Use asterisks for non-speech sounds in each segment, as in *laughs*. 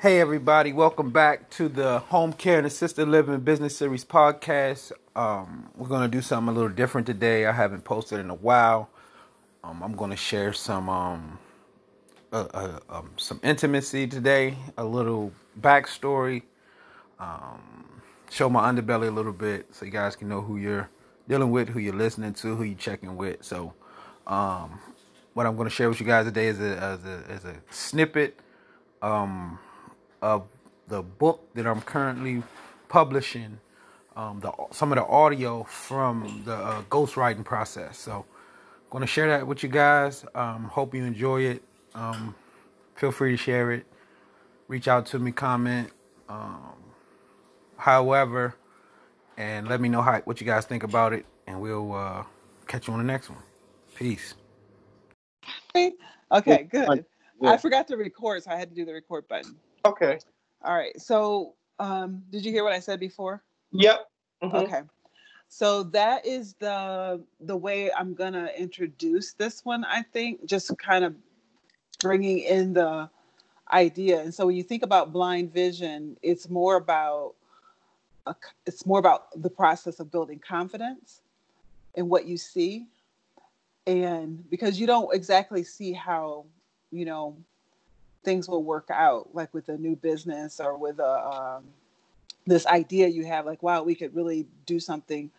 Hey, everybody, welcome back to the Home Care and Assisted Living Business Series podcast. Um, we're going to do something a little different today. I haven't posted in a while. Um, I'm going to share some um, uh, uh, um, some intimacy today, a little backstory, um, show my underbelly a little bit so you guys can know who you're dealing with, who you're listening to, who you're checking with. So, um, what I'm going to share with you guys today is a, is a, is a snippet. Um, of the book that I'm currently publishing, um, the some of the audio from the uh, ghostwriting process. So, I'm going to share that with you guys. Um, hope you enjoy it. Um, feel free to share it. Reach out to me, comment, um, however, and let me know how what you guys think about it, and we'll uh, catch you on the next one. Peace. Okay, good. I forgot to record, so I had to do the record button. Okay. All right. So, um, did you hear what I said before? Yep. Mm-hmm. Okay. So that is the the way I'm gonna introduce this one. I think just kind of bringing in the idea. And so when you think about blind vision, it's more about a, it's more about the process of building confidence in what you see, and because you don't exactly see how you know things will work out, like with a new business or with a um, this idea you have, like wow, we could really do something,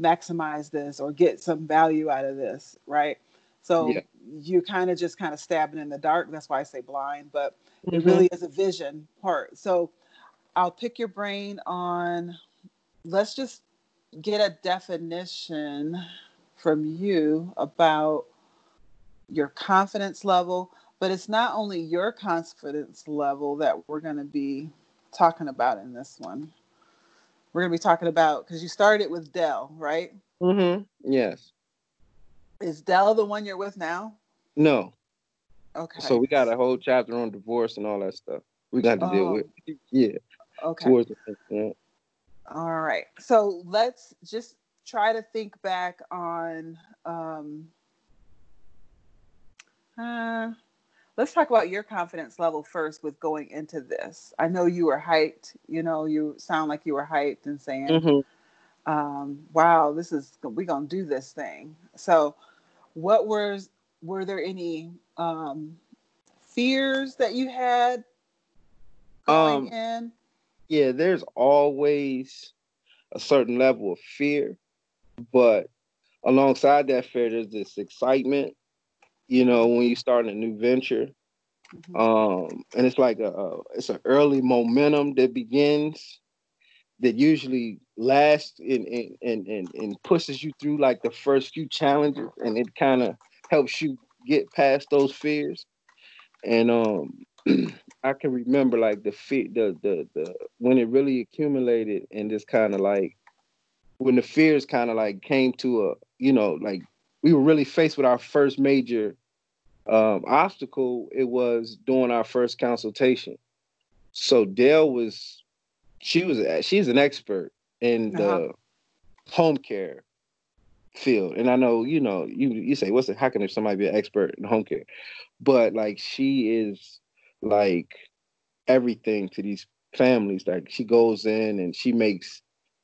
maximize this or get some value out of this, right? So yeah. you kind of just kind of stabbing in the dark. That's why I say blind, but mm-hmm. it really is a vision part. So I'll pick your brain on. Let's just get a definition from you about your confidence level but it's not only your confidence level that we're going to be talking about in this one. We're going to be talking about because you started with Dell, right? Mm-hmm. Yes. Is Dell the one you're with now? No. Okay. So we got a whole chapter on divorce and all that stuff. We got to oh. deal with. Yeah. Okay. Towards the, yeah. All right. So let's just try to think back on um uh let's talk about your confidence level first with going into this. I know you were hyped. You know, you sound like you were hyped and saying, mm-hmm. um, "Wow, this is we gonna do this thing." So, what was were there any um, fears that you had going um, in? Yeah, there's always a certain level of fear, but alongside that fear, there's this excitement you know, when you start a new venture. Mm-hmm. Um, and it's like a, a it's an early momentum that begins that usually lasts and, and, and, and pushes you through like the first few challenges and it kind of helps you get past those fears. And um *clears throat* I can remember like the fear the the the when it really accumulated and just kind of like when the fears kind of like came to a you know like we were really faced with our first major um, obstacle it was doing our first consultation. So Dale was, she was, she's an expert in the uh-huh. home care field, and I know you know you you say what's it? How can somebody be an expert in home care? But like she is like everything to these families. Like she goes in and she makes,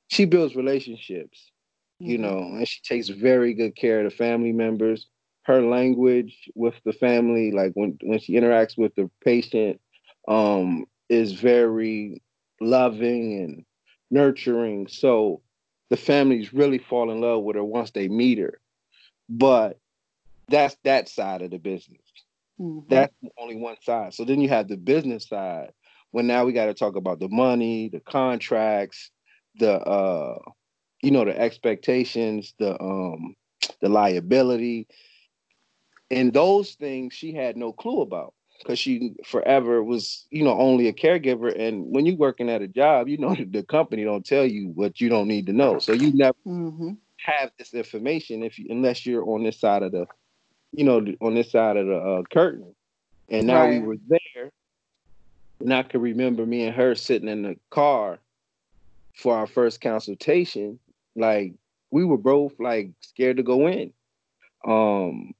she builds relationships. You know, and she takes very good care of the family members her language with the family, like when when she interacts with the patient, um, is very loving and nurturing. So the families really fall in love with her once they meet her. But that's that side of the business. Mm-hmm. That's only one side. So then you have the business side when now we got to talk about the money, the contracts, the uh you know the expectations, the um the liability and those things she had no clue about because she forever was you know only a caregiver and when you're working at a job you know *laughs* the company don't tell you what you don't need to know so you never mm-hmm. have this information if you, unless you're on this side of the you know on this side of the uh, curtain and now right. we were there and i can remember me and her sitting in the car for our first consultation like we were both like scared to go in um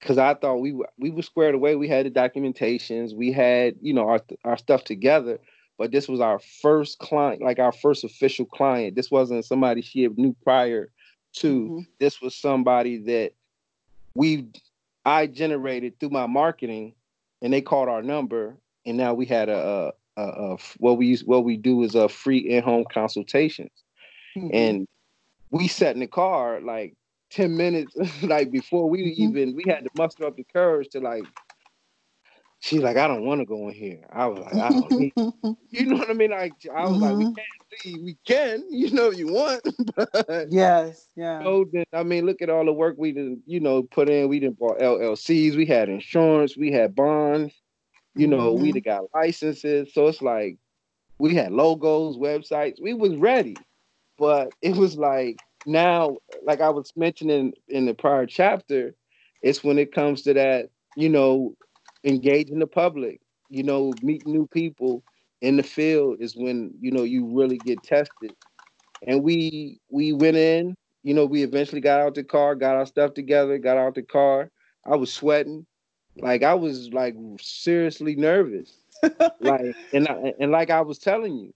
because I thought we were we were squared away. We had the documentations, we had you know our our stuff together. But this was our first client, like our first official client. This wasn't somebody she knew prior to. Mm-hmm. This was somebody that we I generated through my marketing, and they called our number, and now we had a, a, a, a what we use what we do is a free in home consultations, mm-hmm. and we sat in the car like 10 minutes *laughs* like before we mm-hmm. even we had to muster up the courage to like she's like i don't want to go in here i was like i don't need *laughs* you know what i mean like i was mm-hmm. like we mm-hmm. can't see we can *laughs* you know if you want but yes yeah so then, i mean look at all the work we didn't, you know put in we didn't bought llcs we had insurance we had bonds you know mm-hmm. we got licenses so it's like we had logos websites we was ready but it was like now, like I was mentioning in the prior chapter, it's when it comes to that, you know, engaging the public, you know, meet new people in the field is when, you know, you really get tested. And we we went in, you know, we eventually got out the car, got our stuff together, got out the car. I was sweating. Like I was like seriously nervous. *laughs* like and I, and like I was telling you,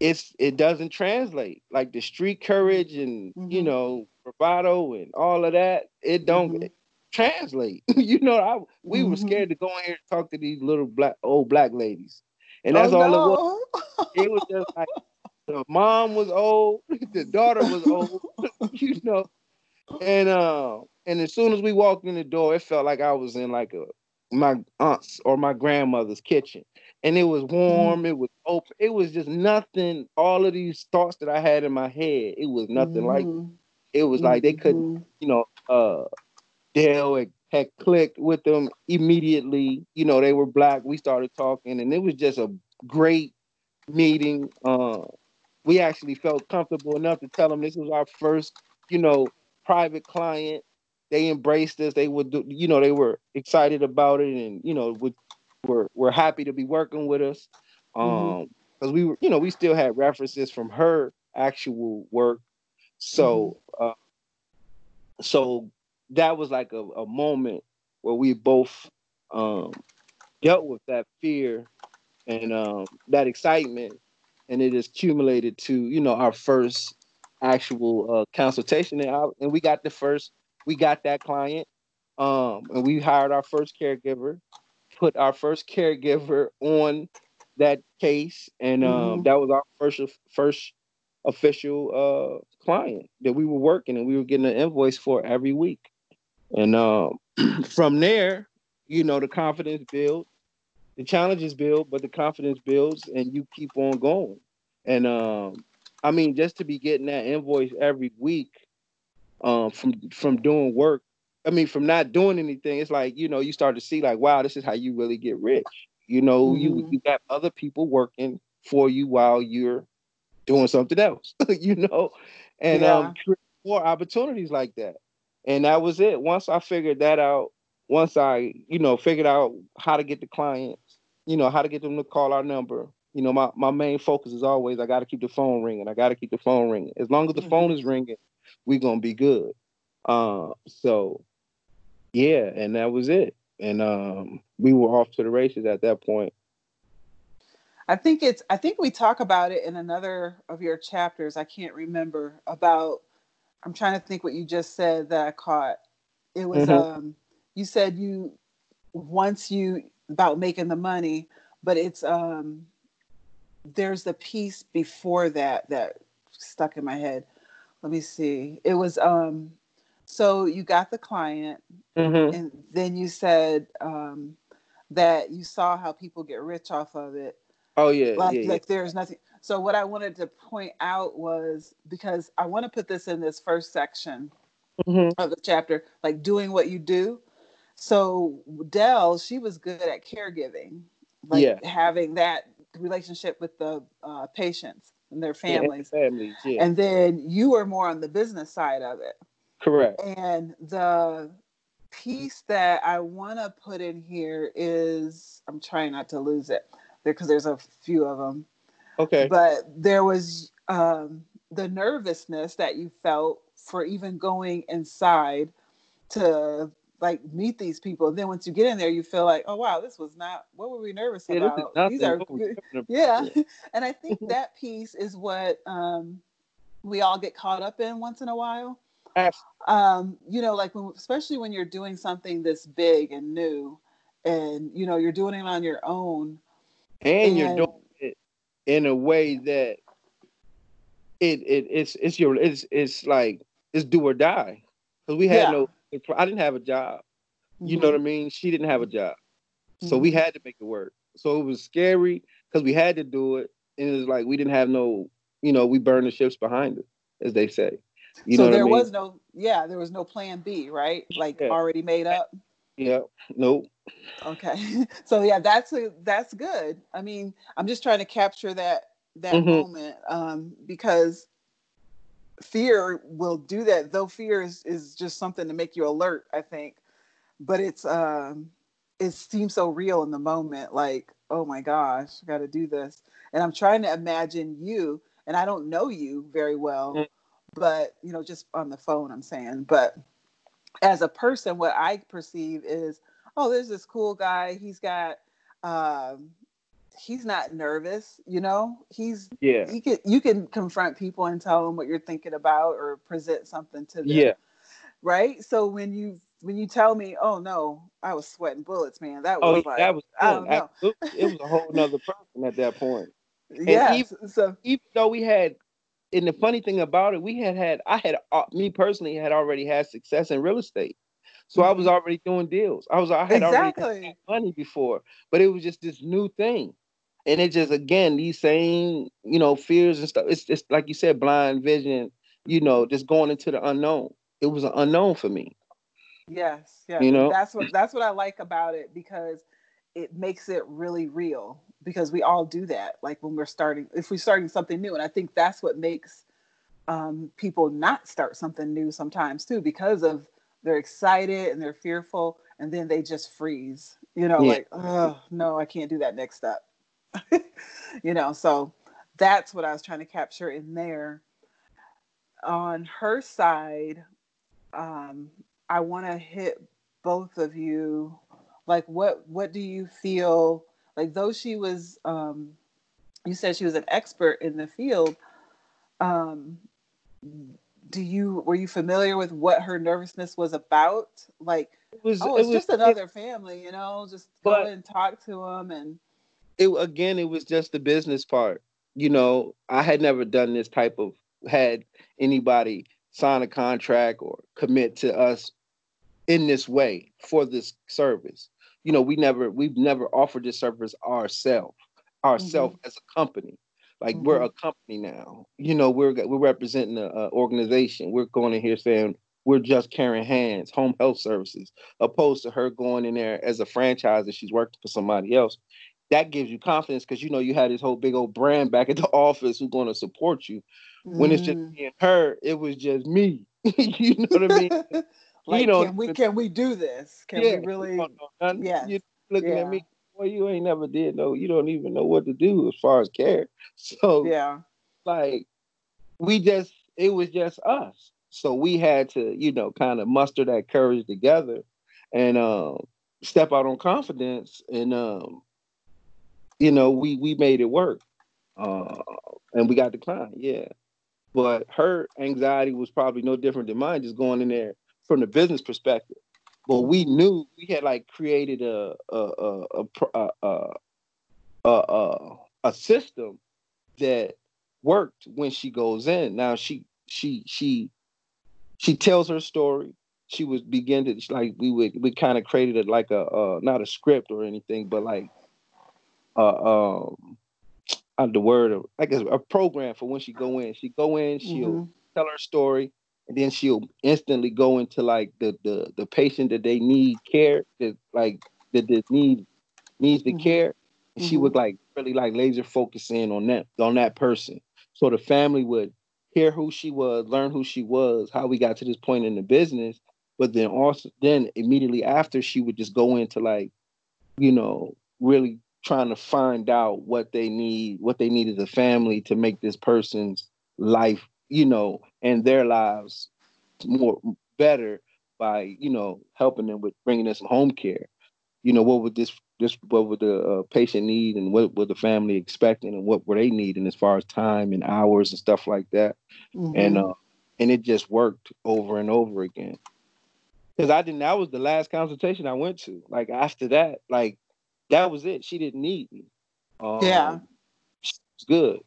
it's it doesn't translate like the street courage and mm-hmm. you know bravado and all of that it don't mm-hmm. translate *laughs* you know I, we mm-hmm. were scared to go in here and talk to these little black old black ladies and that's oh, all no. it was it was just like *laughs* the mom was old *laughs* the daughter was old you know and uh and as soon as we walked in the door it felt like i was in like a my aunt's or my grandmother's kitchen and it was warm. Mm-hmm. It was open. It was just nothing. All of these thoughts that I had in my head, it was nothing mm-hmm. like. It was mm-hmm. like they couldn't, mm-hmm. you know. uh Dale had, had clicked with them immediately. You know, they were black. We started talking, and it was just a great meeting. Uh, we actually felt comfortable enough to tell them this was our first, you know, private client. They embraced us. They would, do, you know, they were excited about it, and you know, would were were happy to be working with us. Mm-hmm. Um, because mm-hmm. we were, you know, we still had references from her actual work. So, mm-hmm. uh, so that was like a, a moment where we both um, dealt with that fear and um, that excitement, and it has accumulated to you know our first actual uh, consultation, and, I, and we got the first, we got that client, um, and we hired our first caregiver, put our first caregiver on that case, and um, mm-hmm. that was our first first official uh, client that we were working, and we were getting an invoice for every week. And um, *clears throat* from there, you know, the confidence builds, the challenges build, but the confidence builds, and you keep on going. And um, I mean, just to be getting that invoice every week um, from from doing work I mean, from not doing anything, it's like you know, you start to see like, wow, this is how you really get rich. You know, mm-hmm. you you got other people working for you while you're doing something else. *laughs* you know, and yeah. um, more opportunities like that. And that was it. Once I figured that out, once I you know figured out how to get the clients, you know, how to get them to call our number. You know, my, my main focus is always I got to keep the phone ringing. I got to keep the phone ringing. As long as the mm-hmm. phone is ringing, we're gonna be good. Uh, so yeah, and that was it. And um, we were off to the races at that point. I think it's. I think we talk about it in another of your chapters. I can't remember about. I'm trying to think what you just said that I caught. It was mm-hmm. um. You said you once you about making the money, but it's um. There's the piece before that that stuck in my head. Let me see. It was um so you got the client, mm-hmm. and then you said um, that you saw how people get rich off of it. Oh yeah, like yeah, like yeah. there's nothing. So what I wanted to point out was because I want to put this in this first section mm-hmm. of the chapter, like doing what you do. So Dell, she was good at caregiving, like yeah. having that relationship with the uh, patients and their families. Yeah, families yeah. And then you were more on the business side of it. Correct. And the piece that I want to put in here is I'm trying not to lose it because there's a few of them. Okay. But there was um, the nervousness that you felt for even going inside to like meet these people. And then once you get in there, you feel like, oh wow, this was not what were we nervous yeah, about? These are good. Yeah. *laughs* and I think *laughs* that piece is what um, we all get caught up in once in a while. Um, you know, like when, especially when you're doing something this big and new, and you know you're doing it on your own, and, and you're doing it in a way that it it it's it's your it's it's like it's do or die because we had yeah. no I didn't have a job. You mm-hmm. know what I mean? She didn't have a job. So mm-hmm. we had to make it work. So it was scary because we had to do it. And it was like we didn't have no, you know, we burned the ships behind us, as they say. You so there I mean? was no, yeah, there was no plan B, right? Like yeah. already made up. Yeah. Nope. Okay. *laughs* So yeah, that's a, that's good. I mean, I'm just trying to capture that that mm-hmm. moment um, because fear will do that though fear is, is just something to make you alert i think but it's um it seems so real in the moment like oh my gosh i gotta do this and i'm trying to imagine you and i don't know you very well mm. But you know just on the phone i'm saying but as a person what i perceive is oh there's this cool guy he's got um he's not nervous you know? He's yeah. he can you can confront people and tell them what you're thinking about or present something to them. Yeah. Right? So when you when you tell me oh no i was sweating bullets man that oh, was oh, like that was I don't know. it was a whole nother person at that point. *laughs* Yeah even, so even though we had and the funny thing about it we had had i had uh, me personally had already had success in real estate so I was mm-hmm. already doing deals. I was I had exactly. already had money before, but it was just this new thing and it just again these same you know fears and stuff it's just like you said blind vision you know just going into the unknown it was an unknown for me yes yeah you know that's what that's what i like about it because it makes it really real because we all do that like when we're starting if we're starting something new and i think that's what makes um, people not start something new sometimes too because of they're excited and they're fearful and then they just freeze you know yeah. like oh no i can't do that next step *laughs* you know, so that's what I was trying to capture in there. On her side, um, I want to hit both of you. Like, what what do you feel like? Though she was, um, you said she was an expert in the field. Um, do you were you familiar with what her nervousness was about? Like, it was, oh, it's it was, just another it, family, you know. Just go and talk to them and it again, it was just the business part. You know, I had never done this type of had anybody sign a contract or commit to us in this way for this service. You know, we never we've never offered this service ourselves, ourselves mm-hmm. as a company. Like mm-hmm. we're a company now. You know, we're we're representing an organization. We're going in here saying we're just Caring Hands, home health services, opposed to her going in there as a franchise that she's working for somebody else that gives you confidence because you know you had this whole big old brand back at the *laughs* office who's going to support you. Mm. When it's just mm. me and her, it was just me. *laughs* you know what I mean? *laughs* like, you know, can we can we do this? Can yeah, we really? Yeah. You looking yeah. at me, boy, you ain't never did no. You don't even know what to do as far as care. *laughs* So yeah, like we just it was just us. So we had to, you know, kind of muster that courage together and um, step out on confidence and um, you know, we we made it work, uh, and we got the client. Yeah, but her anxiety was probably no different than mine, just going in there from the business perspective. But we knew we had like created a a a a a, a, a, a system that worked when she goes in. Now she she she she tells her story. She was begin to like we would we kind of created it like a uh, not a script or anything, but like uh, um, uh, the word of I guess a program for when she go in. She go in, she'll mm-hmm. tell her story, and then she'll instantly go into like the the the patient that they need care that like that that need needs the mm-hmm. care. And she would mm-hmm. like really like laser focus in on that on that person. So the family would hear who she was, learn who she was, how we got to this point in the business. But then also then immediately after she would just go into like, you know, really trying to find out what they need, what they need as a family to make this person's life, you know, and their lives more better by you know helping them with bringing in some home care. You know what would this this what would the uh, patient need and what would the family expecting and what were they needing as far as time and hours and stuff like that. Mm-hmm. And uh, and it just worked over and over again. Because I didn't. That was the last consultation I went to. Like after that, like that was it. She didn't need me. Um, yeah, she was good.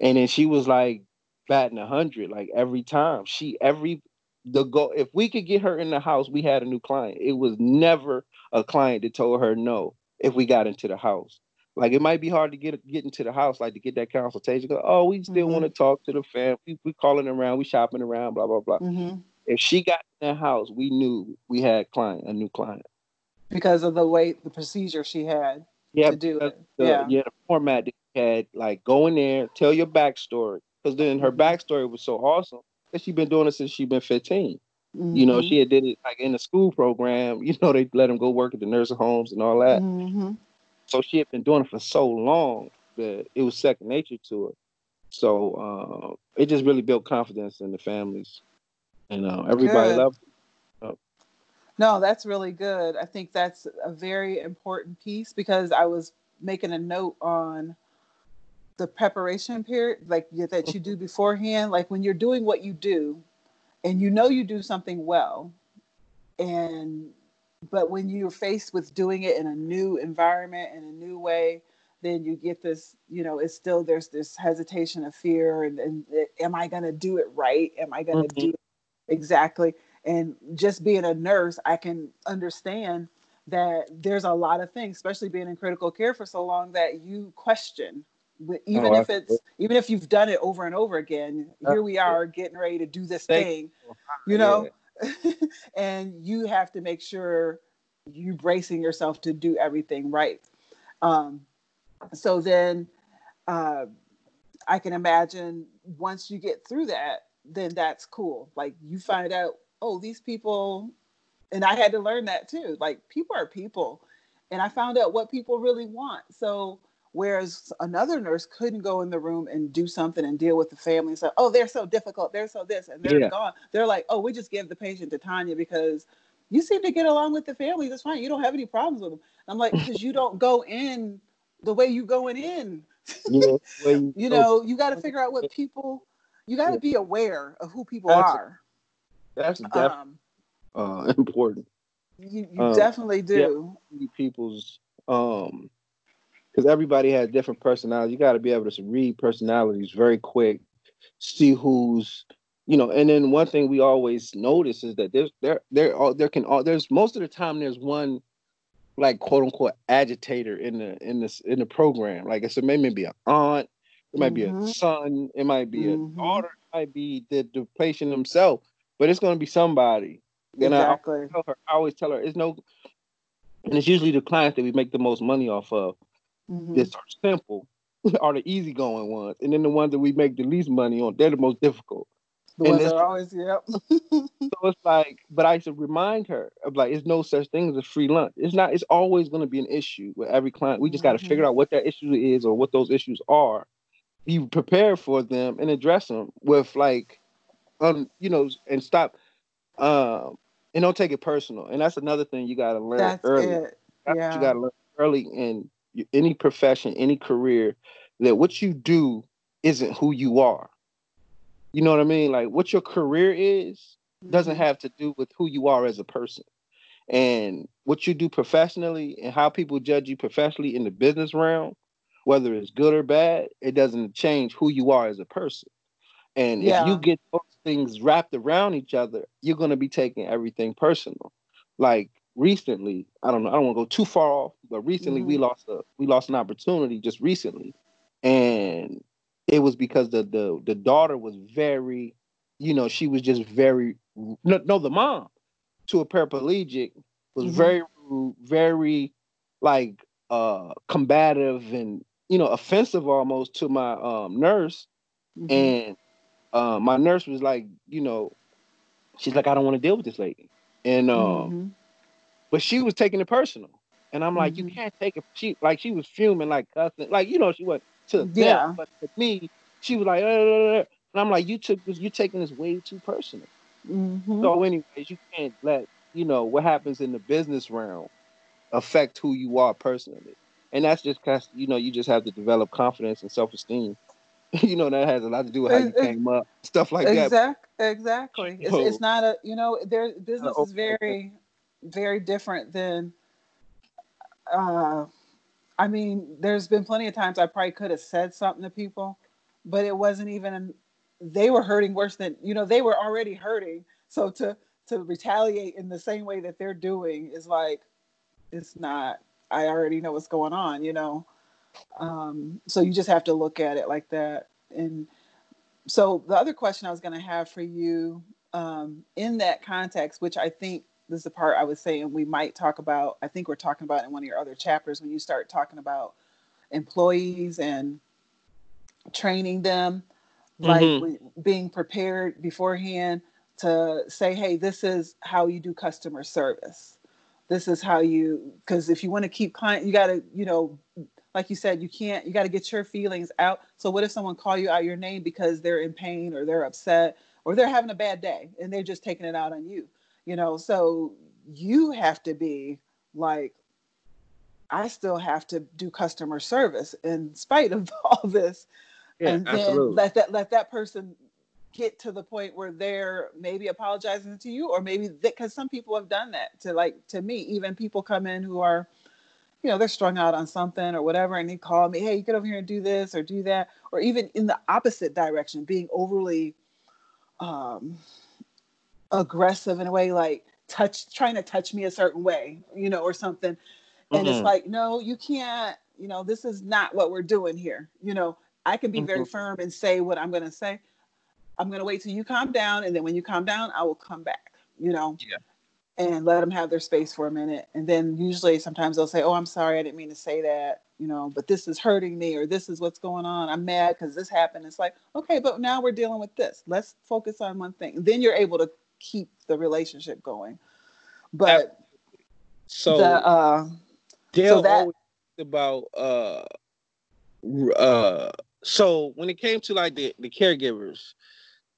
And then she was like batting a hundred, like every time. She every the go. If we could get her in the house, we had a new client. It was never a client that told her no if we got into the house. Like it might be hard to get get into the house, like to get that consultation. Go, oh, we still mm-hmm. want to talk to the family. We, we calling around, we shopping around, blah blah blah. Mm-hmm. If she got in that house, we knew we had client, a new client, because of the way the procedure she had yeah, to do it. The, yeah, yeah, the format that had like go in there, tell your backstory, because then her mm-hmm. backstory was so awesome that she been doing it since she been fifteen. Mm-hmm. You know, she had did it like in the school program. *laughs* You know, they let them go work at the nursing homes and all that. Mm-hmm. So she had been doing it for so long that it was second nature to her. So uh, it just really built confidence in the families, and uh, everybody good. loved. It. No, that's really good. I think that's a very important piece because I was making a note on the preparation period, like that you do beforehand. Like when you're doing what you do, and you know you do something well, and but when you're faced with doing it in a new environment in a new way then you get this you know it's still there's this hesitation of fear and, and am i going to do it right am i going to mm-hmm. do it exactly and just being a nurse i can understand that there's a lot of things especially being in critical care for so long that you question even oh, if it's even if you've done it over and over again here we are getting ready to do this thing you know *laughs* and you have to make sure you're bracing yourself to do everything right. Um, so then uh, I can imagine once you get through that, then that's cool. Like you find out, oh, these people, and I had to learn that too. Like people are people, and I found out what people really want. So Whereas another nurse couldn't go in the room and do something and deal with the family and say, oh, they're so difficult, they're so this, and they're yeah. gone. They're like, oh, we just give the patient to Tanya because you seem to get along with the family. That's fine. You don't have any problems with them. I'm like, *laughs* because you don't go in the way you going in. Yeah, *laughs* you, you know, you got to figure out what people. You got to yeah. be aware of who people that's, are. That's definitely um, uh, *laughs* important. You, you um, definitely do. Yeah, people's um because everybody has different personalities. You got to be able to read personalities very quick, see who's you know. And then one thing we always notice is that there's there there there can all there's most of the time there's one like quote unquote agitator in the in this in the program. Like I said, maybe be an aunt, it might mm-hmm. be a son, it might be mm-hmm. a daughter, it might be the, the patient himself, but it's going to be somebody. And exactly. I, I, her, I always tell her it's no, and it's usually the clients that we make the most money off of mm-hmm. that are simple *laughs* are the easygoing ones, and then the ones that we make the least money on, they're the most difficult. The and ones that are always, yep. *laughs* so it's like, but I should remind her of like, it's no such thing as a free lunch. It's not. It's always going to be an issue with every client. We just got to mm-hmm. figure out what that issue is or what those issues are, be prepared for them and address them with like, um, you know, and stop, um, and don't take it personal. And that's another thing you got to learn that's early. It. That's yeah. you got to learn early and any profession, any career, that what you do isn't who you are. You know what I mean? Like what your career is doesn't mm-hmm. have to do with who you are as a person. And what you do professionally and how people judge you professionally in the business realm, whether it's good or bad, it doesn't change who you are as a person. And yeah. if you get those things wrapped around each other, you're going to be taking everything personal. Like recently, I don't know, I don't want to go too far off, but recently mm-hmm. we lost a we lost an opportunity just recently, and it was because the the the daughter was very, you know, she was just very no, no the mom to a paraplegic was mm-hmm. very very like uh combative and you know offensive almost to my um nurse mm-hmm. and uh, my nurse was like you know she's like i don't want to deal with this lady and um mm-hmm. But she was taking it personal. And I'm like, mm-hmm. you can't take it. She like she was fuming, like cussing, like you know, she went to yeah. them, but to me, she was like, uh, and I'm like, you took this, you taking this way too personal. Mm-hmm. So, anyways, you can't let you know what happens in the business realm affect who you are personally, and that's just because you know you just have to develop confidence and self esteem. *laughs* you know that has a lot to do with how you came up, stuff like that. Exact, exactly. It's, it's not a you know their business is okay. very very different than. Uh, I mean, there's been plenty of times I probably could have said something to people, but it wasn't even. They were hurting worse than you know. They were already hurting, so to to retaliate in the same way that they're doing is like, it's not. I already know what's going on, you know. Um, so you just have to look at it like that, and so the other question I was going to have for you um, in that context, which I think this is the part I was saying we might talk about. I think we're talking about in one of your other chapters when you start talking about employees and training them, like Mhm. when- being prepared beforehand to say, "Hey, this is how you do customer service. This is how you." Because if you want to keep client, you got to, you know, like you said, you can't. You got to get your feelings out. So what if someone call you out your name because they're in pain or they're upset or they're having a bad day and they're just taking it out on you? You know, so you have to be like, I still have to do customer service in spite of *laughs* all this, Yeah, and then absolutely. let that let that person get to the point where they're maybe apologizing to you or maybe because some people have done that to like to me. Even people come in who are you know they're strung out on something or whatever and they call me hey you get over here and do this or do that. Or even in the opposite direction being overly um aggressive in a way like touch trying to touch me a certain way you know or something. And it's Mhm. like no you can't you know this is not what we're doing here. You know i can be very Mhm. firm and say what i'm going to say. I'm going to wait till you calm down and then when you calm down i will come back you know Yeah. and let them have their space for a minute. And then usually sometimes they'll say oh i'm sorry i didn't mean to say that you know but this is hurting me or this is what's going on. I'm mad because this happened. It's like okay but now we're dealing with this. Let's focus on one thing. Then you're able to keep the relationship going. But So the uh Dale so that- always about uh uh so when it came to like the, the caregivers,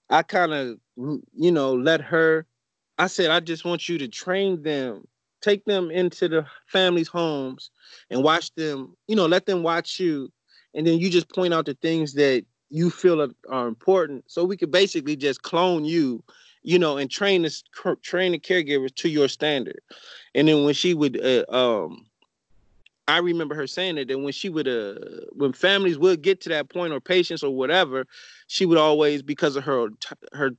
I kind of you know let her I said I just want you to train them, take them into the families' homes and watch them, you know, let them watch you and then you just point out the things that you feel are, are important. So we could basically just clone you, you know, and train this train the caregivers to your standard. And then when she would uh, um I remember her saying that, And when she would, uh, when families would get to that point or patients or whatever, she would always, because of her, her,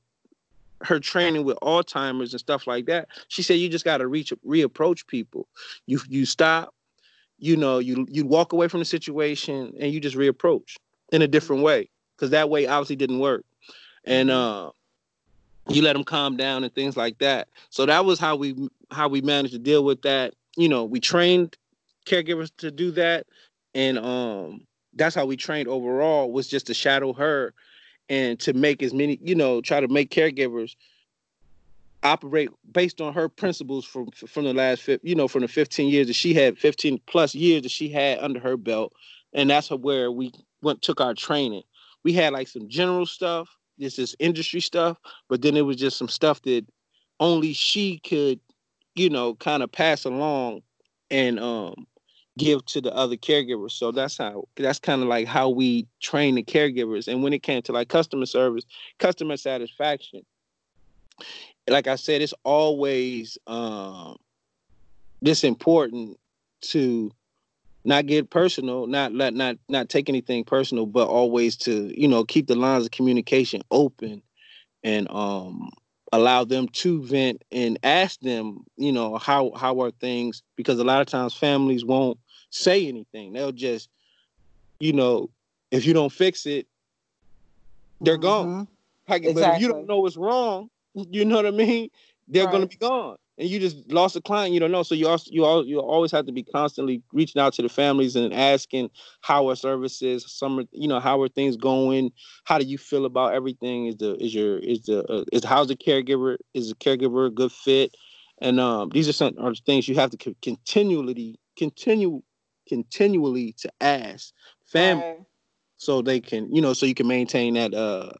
her training with Alzheimer's and stuff like that. She said you just got to reach, reapproach people. You, you stop, you know, you, you walk away from the situation and you just reapproach in a different way because that way obviously didn't work, and uh, you let them calm down and things like that. So that was how we, how we managed to deal with that. You know, we trained caregivers to do that and um that's how we trained overall was just to shadow her and to make as many you know try to make caregivers operate based on her principles from from the last you know from the 15 years that she had 15 plus years that she had under her belt and that's where we went took our training we had like some general stuff this is industry stuff but then it was just some stuff that only she could you know kind of pass along and um give to the other caregivers. So that's how that's kind of like how we train the caregivers. And when it came to like customer service, customer satisfaction, like I said, it's always um this important to not get personal, not let not not take anything personal, but always to, you know, keep the lines of communication open and um allow them to vent and ask them, you know, how how are things because a lot of times families won't say anything. They'll just, you know, if you don't fix it, they're mm-hmm. gone. Like, exactly. But if you don't know what's wrong, you know what I mean? They're right. gonna be gone. And you just lost a client you don't know. So you also you all you always have to be constantly reaching out to the families and asking how are services, some you know, how are things going? How do you feel about everything? Is the is your is the uh, is how's the caregiver? Is the caregiver a good fit? And um, these are some are things you have to continually continue continually to ask family right. so they can you know so you can maintain that uh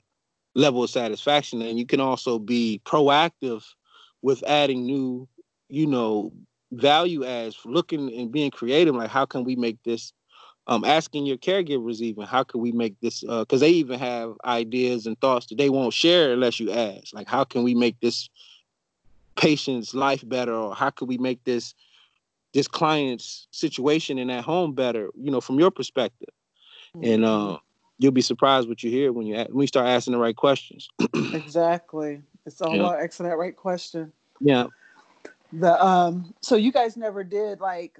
level of satisfaction. And you can also be proactive with adding new, you know, value adds, looking and being creative. Like, how can we make this? Um, asking your caregivers even how can we make this because uh, they even have ideas and thoughts that they won't share unless you ask like how can we make this patient's life better or how can we make this this client's situation in that home better you know from your perspective mm-hmm. and uh, you'll be surprised what you hear when you when you start asking the right questions *clears throat* exactly it's all yeah. about asking that right question yeah the um so you guys never did like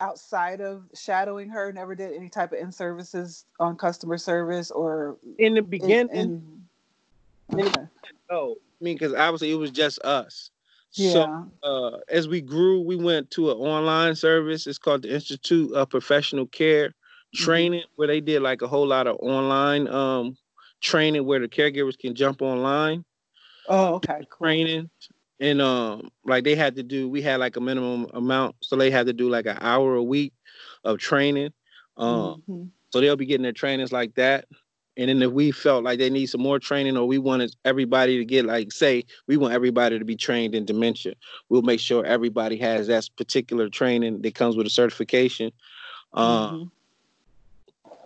outside of shadowing her never did any type of in services on customer service or in the beginning in, in, okay. oh i mean because obviously it was just us yeah. So uh, as we grew, we went to an online service. It's called the Institute of Professional Care mm-hmm. Training, mm-hmm. where they did like a whole lot of online um, training where the caregivers can jump online. Oh, okay. Cool. Training. And um, like they had to do, we had like a minimum amount, so they had to do like an hour a week of training. Um, mm-hmm. so they'll be getting their trainings like that. And then if we felt like they need some more training or we wanted everybody to get like say we want everybody to be trained in dementia, we'll make sure everybody has that particular training that comes with a certification. Um, mm-hmm.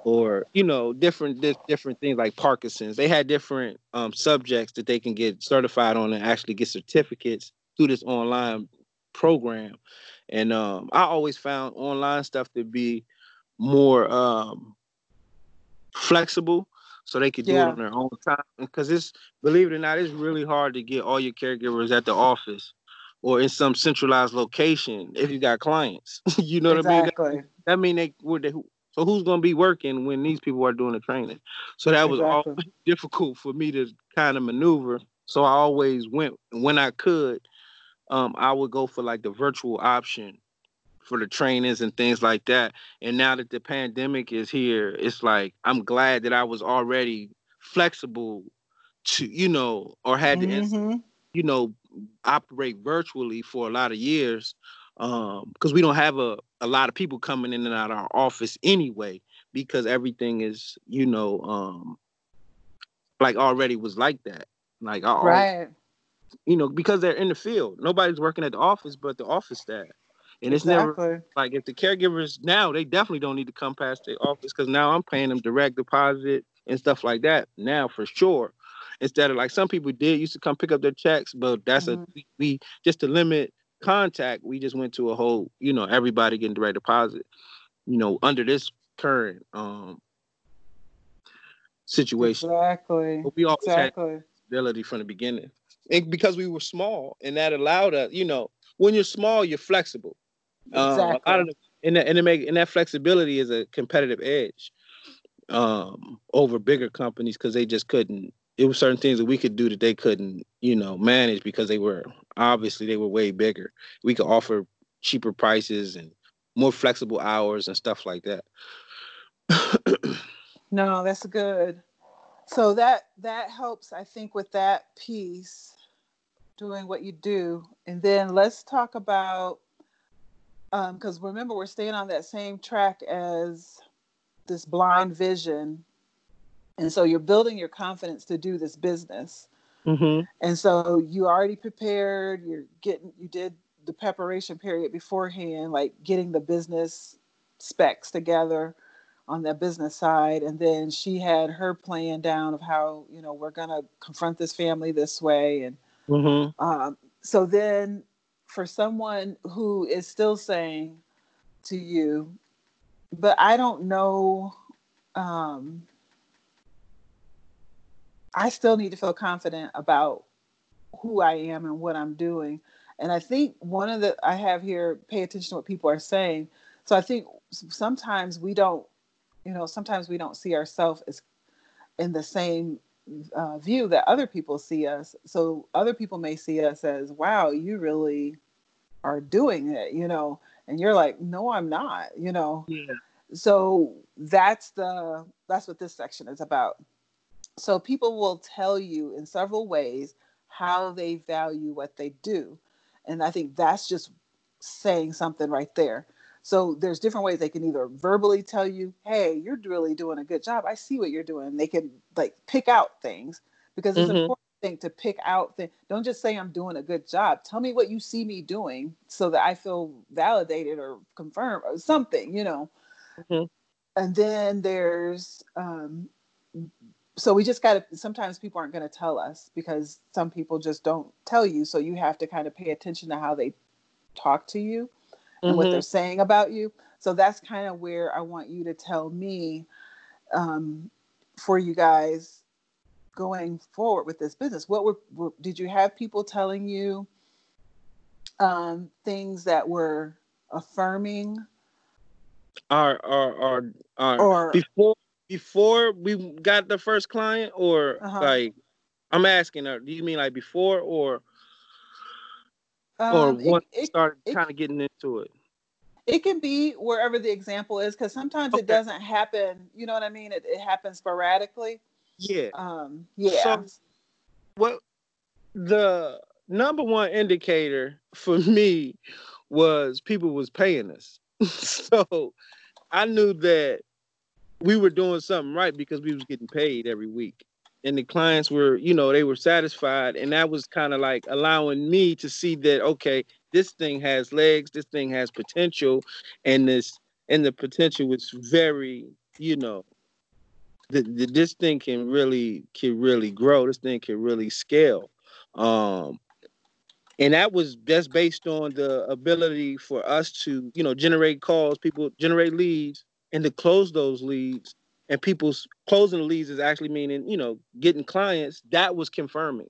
Or you know different different things like Parkinson's. They had different um, subjects that they can get certified on and actually get certificates through this online program. And um, I always found online stuff to be more um, flexible so they could do yeah. it on their own time. Because it's believe it or not, it's really hard to get all your caregivers at the office or in some centralized location if you got clients. *laughs* you know exactly. what I mean? That, that mean they would they so who's going to be working when these people are doing the training? So that was exactly. all *laughs* difficult for me to kind of maneuver. So I always went when I could. Um, I would go for like the virtual option for the trainings and things like that. And now that the pandemic is here, it's like I'm glad that I was already flexible to, you know, or had to, mm-hmm. you know, operate virtually for a lot of years um because we don't have a, a lot of people coming in and out of our office anyway because everything is you know um like already was like that like right you know because they're in the field nobody's working at the office but the office staff and it's exactly. never like if the caregivers now they definitely don't need to come past the office because now I'm paying them direct deposit and stuff like that now for sure. Instead of like some people did used to come pick up their checks, but that's mm-hmm. a we, we just to limit contact, we just went to a whole, you know, everybody getting direct deposit, you know, under this current um situation. Exactly. But we always exactly. had ability from the beginning. And because we were small and that allowed us, you know, when you're small, you're flexible. Exactly. Uh, and that, and, make, and that flexibility is a competitive edge um, over bigger companies because they just couldn't. It was certain things that we could do that they couldn't, you know, manage because they were obviously they were way bigger. We could offer cheaper prices and more flexible hours and stuff like that. *clears throat* no, that's good. So that that helps, I think, with that piece, doing what you do, and then let's talk about because um, remember we're staying on that same track as this blind vision and so you're building your confidence to do this business mm-hmm. and so you already prepared you're getting you did the preparation period beforehand like getting the business specs together on that business side and then she had her plan down of how you know we're going to confront this family this way and mm-hmm. um, so then for someone who is still saying to you, but I don't know, um, I still need to feel confident about who I am and what I'm doing. And I think one of the, I have here, pay attention to what people are saying. So I think sometimes we don't, you know, sometimes we don't see ourselves as in the same uh, view that other people see us. So other people may see us as, wow, you really are doing it, you know, and you're like, no, I'm not, you know. Yeah. So that's the that's what this section is about. So people will tell you in several ways how they value what they do. And I think that's just saying something right there. So there's different ways they can either verbally tell you, "Hey, you're really doing a good job. I see what you're doing." They can like pick out things because it's mm-hmm. important thing to pick out things. Don't just say I'm doing a good job. Tell me what you see me doing so that I feel validated or confirmed or something, you know. Mm-hmm. And then there's um so we just got to sometimes people aren't going to tell us because some people just don't tell you. So you have to kind of pay attention to how they talk to you and mm-hmm. what they're saying about you. So that's kind of where i want you to tell me um, for you guys going forward with this business. What were, were did you have people telling you um, things that were affirming? Or or or, or, or before before we got the first client or uh-huh. like I'm asking her, do you mean like before or um, or once it, started kind of getting into it? It can be wherever the example is because sometimes okay. it doesn't happen, you know what I mean? It, it happens sporadically. Yeah. Um yeah. So what the number one indicator for *laughs* me was people was paying us. *laughs* so I knew that we were doing something right because we was getting paid every week. And the clients were you know they were satisfied. And that was kind of like allowing me to see that okay this thing has legs this thing has potential. And this and the potential was very you know the, the, this thing can really can really grow. This thing can really scale. Um and that was just based on the ability for us to you know generate calls people generate leads and to close those leads and people's closing the leads is actually meaning you know getting clients that was confirming